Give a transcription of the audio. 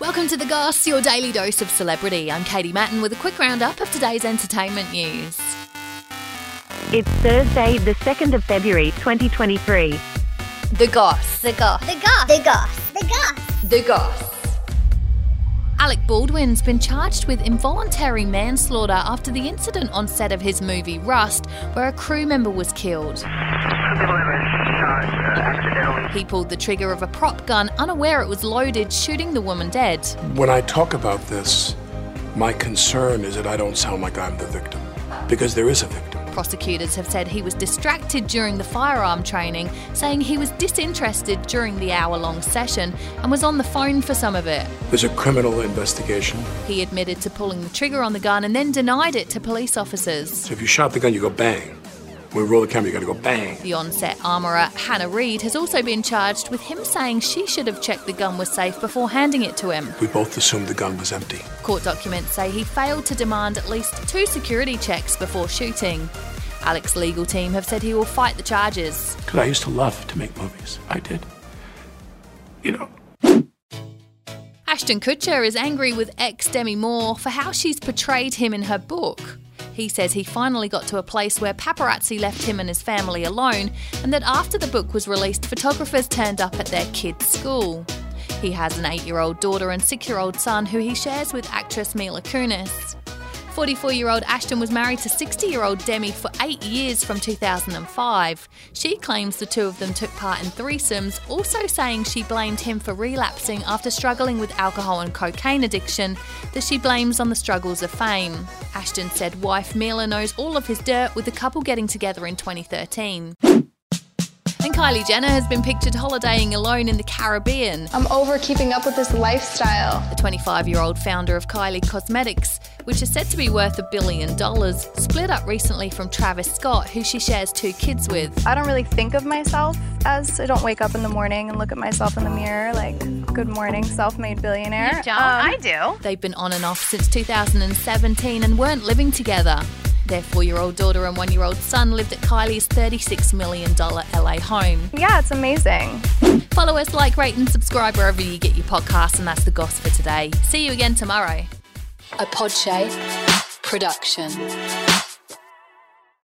Welcome to The Goss, your daily dose of celebrity. I'm Katie Mattin with a quick roundup of today's entertainment news. It's Thursday, the 2nd of February, 2023. The Goss. The goss. The goss. The goss. The goss. The Goss. Alec Baldwin's been charged with involuntary manslaughter after the incident on set of his movie Rust, where a crew member was killed. He pulled the trigger of a prop gun, unaware it was loaded, shooting the woman dead. When I talk about this, my concern is that I don't sound like I'm the victim, because there is a victim. Prosecutors have said he was distracted during the firearm training, saying he was disinterested during the hour long session and was on the phone for some of it. There's a criminal investigation. He admitted to pulling the trigger on the gun and then denied it to police officers. So if you shot the gun, you go bang. When we roll the camera, you gotta go bang. The on-set armourer Hannah Reed has also been charged with him saying she should have checked the gun was safe before handing it to him. We both assumed the gun was empty. Court documents say he failed to demand at least two security checks before shooting. Alec's legal team have said he will fight the charges. Because I used to love to make movies. I did. You know, Ashton Kutcher is angry with ex Demi Moore for how she's portrayed him in her book. He says he finally got to a place where paparazzi left him and his family alone, and that after the book was released, photographers turned up at their kids' school. He has an eight year old daughter and six year old son who he shares with actress Mila Kunis. 44 year old Ashton was married to 60 year old Demi for eight years from 2005. She claims the two of them took part in threesomes, also saying she blamed him for relapsing after struggling with alcohol and cocaine addiction that she blames on the struggles of fame. Ashton said wife Mila knows all of his dirt, with the couple getting together in 2013. And Kylie Jenner has been pictured holidaying alone in the Caribbean. I'm over keeping up with this lifestyle. The 25 year old founder of Kylie Cosmetics, which is said to be worth a billion dollars, split up recently from Travis Scott, who she shares two kids with. I don't really think of myself as I don't wake up in the morning and look at myself in the mirror like, good morning, self made billionaire. Um, I do. They've been on and off since 2017 and weren't living together. Their four year old daughter and one year old son lived at Kylie's $36 million LA home. Yeah, it's amazing. Follow us, like, rate, and subscribe wherever you get your podcasts, and that's the gossip for today. See you again tomorrow. A Podshape production.